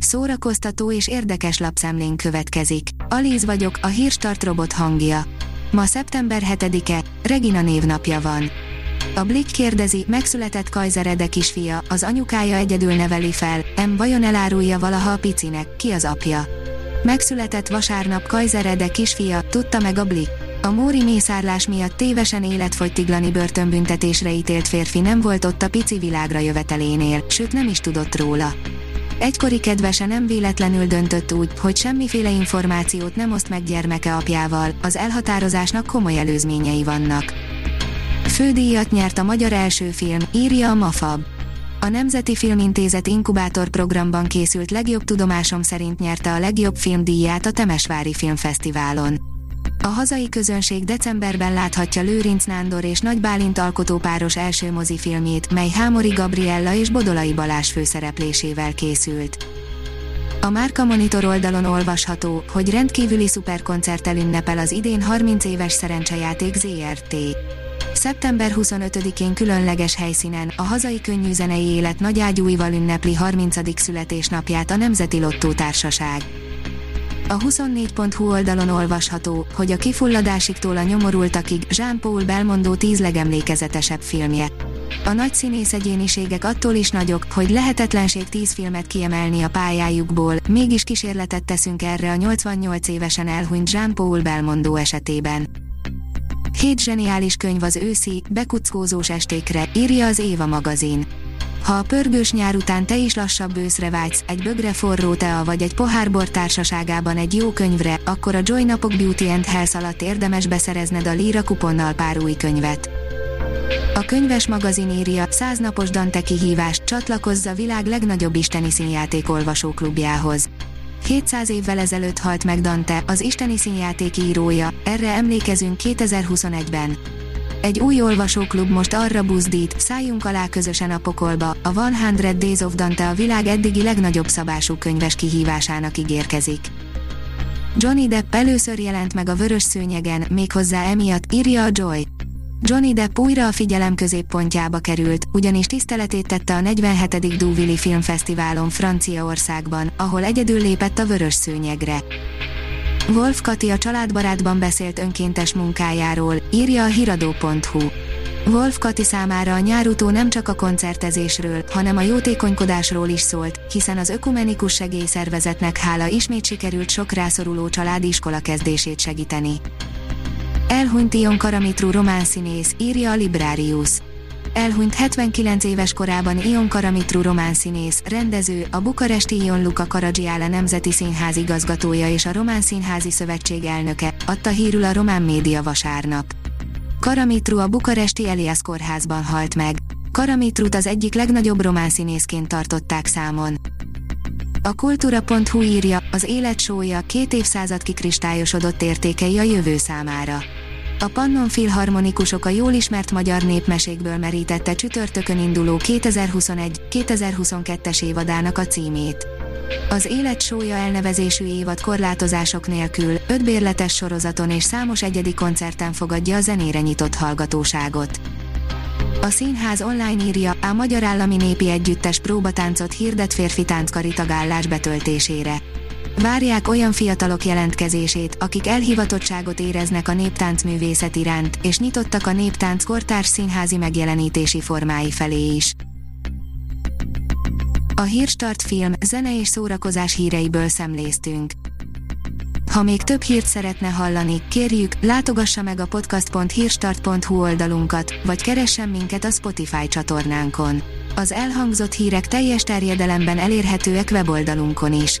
Szórakoztató és érdekes lapszemlén következik. Alíz vagyok, a hírstart robot hangja. Ma szeptember 7-e, Regina névnapja van. A Blick kérdezi, megszületett Kaiser Ede kisfia, az anyukája egyedül neveli fel, M. vajon elárulja valaha a picinek, ki az apja? Megszületett vasárnap Kaiser Ede kisfia, tudta meg a Blick. A Móri mészárlás miatt tévesen életfogytiglani börtönbüntetésre ítélt férfi nem volt ott a pici világra jövetelénél, sőt nem is tudott róla. Egykori kedvese nem véletlenül döntött úgy, hogy semmiféle információt nem oszt meg gyermeke apjával, az elhatározásnak komoly előzményei vannak. Fődíjat nyert a magyar első film, írja a Mafab. A Nemzeti Filmintézet inkubátor programban készült legjobb tudomásom szerint nyerte a legjobb filmdíját a Temesvári Filmfesztiválon. A hazai közönség decemberben láthatja Lőrinc Nándor és Nagy Bálint alkotópáros első mozifilmjét, mely Hámori Gabriella és Bodolai Balázs főszereplésével készült. A Márka Monitor oldalon olvasható, hogy rendkívüli szuperkoncerttel ünnepel az idén 30 éves szerencsejáték ZRT. Szeptember 25-én különleges helyszínen a hazai könnyűzenei élet nagy ágyúival ünnepli 30. születésnapját a Nemzeti Lottó Társaság. A 24.hu oldalon olvasható, hogy a kifulladásiktól a nyomorultakig Jean-Paul Belmondo tíz legemlékezetesebb filmje. A nagy színész egyéniségek attól is nagyok, hogy lehetetlenség tíz filmet kiemelni a pályájukból, mégis kísérletet teszünk erre a 88 évesen elhunyt Jean-Paul Belmondo esetében. Hét zseniális könyv az őszi, bekuckózós estékre, írja az Éva magazin. Ha a pörgős nyár után te is lassabb őszre vágysz, egy bögre forró tea vagy egy pohár bor társaságában egy jó könyvre, akkor a Joy Napok Beauty and Health alatt érdemes beszerezned a Lira kuponnal pár új könyvet. A könyves magazin írja, száznapos Dante kihívást csatlakozza világ legnagyobb isteni színjáték olvasóklubjához. 700 évvel ezelőtt halt meg Dante, az isteni színjáték írója, erre emlékezünk 2021-ben. Egy új olvasóklub most arra buzdít, szálljunk alá közösen a pokolba, a 100 Days of Dante a világ eddigi legnagyobb szabású könyves kihívásának ígérkezik. Johnny Depp először jelent meg a vörös szőnyegen, méghozzá emiatt, írja a Joy. Johnny Depp újra a figyelem középpontjába került, ugyanis tiszteletét tette a 47. Duvili Filmfesztiválon Franciaországban, ahol egyedül lépett a vörös szőnyegre. Wolf Kati a családbarátban beszélt önkéntes munkájáról, írja a hiradó.hu. Wolf Kati számára a nyárutó nem csak a koncertezésről, hanem a jótékonykodásról is szólt, hiszen az ökumenikus segélyszervezetnek hála ismét sikerült sok rászoruló család iskola kezdését segíteni. Elhunyt Ion Karamitru román színész, írja a Librarius. Elhunyt 79 éves korában Ion Karamitru román színész, rendező, a bukaresti Ion Luca Karadzsiála Nemzeti Színház igazgatója és a Román Színházi Szövetség elnöke, adta hírül a román média vasárnap. Karamitru a bukaresti Elias kórházban halt meg. Karamitrut az egyik legnagyobb román színészként tartották számon. A kultúra.hu írja, az élet sója két évszázad kikristályosodott értékei a jövő számára. A Pannon Filharmonikusok a jól ismert magyar népmesékből merítette csütörtökön induló 2021-2022-es évadának a címét. Az Élet sója elnevezésű évad korlátozások nélkül, öt bérletes sorozaton és számos egyedi koncerten fogadja a zenére nyitott hallgatóságot. A színház online írja, a Magyar Állami Népi Együttes próbatáncot hirdet férfi tánckari tagállás betöltésére. Várják olyan fiatalok jelentkezését, akik elhivatottságot éreznek a néptáncművészet iránt, és nyitottak a néptánc kortárs színházi megjelenítési formái felé is. A Hírstart film, zene és szórakozás híreiből szemléztünk. Ha még több hírt szeretne hallani, kérjük, látogassa meg a podcast.hírstart.hu oldalunkat, vagy keressen minket a Spotify csatornánkon. Az elhangzott hírek teljes terjedelemben elérhetőek weboldalunkon is.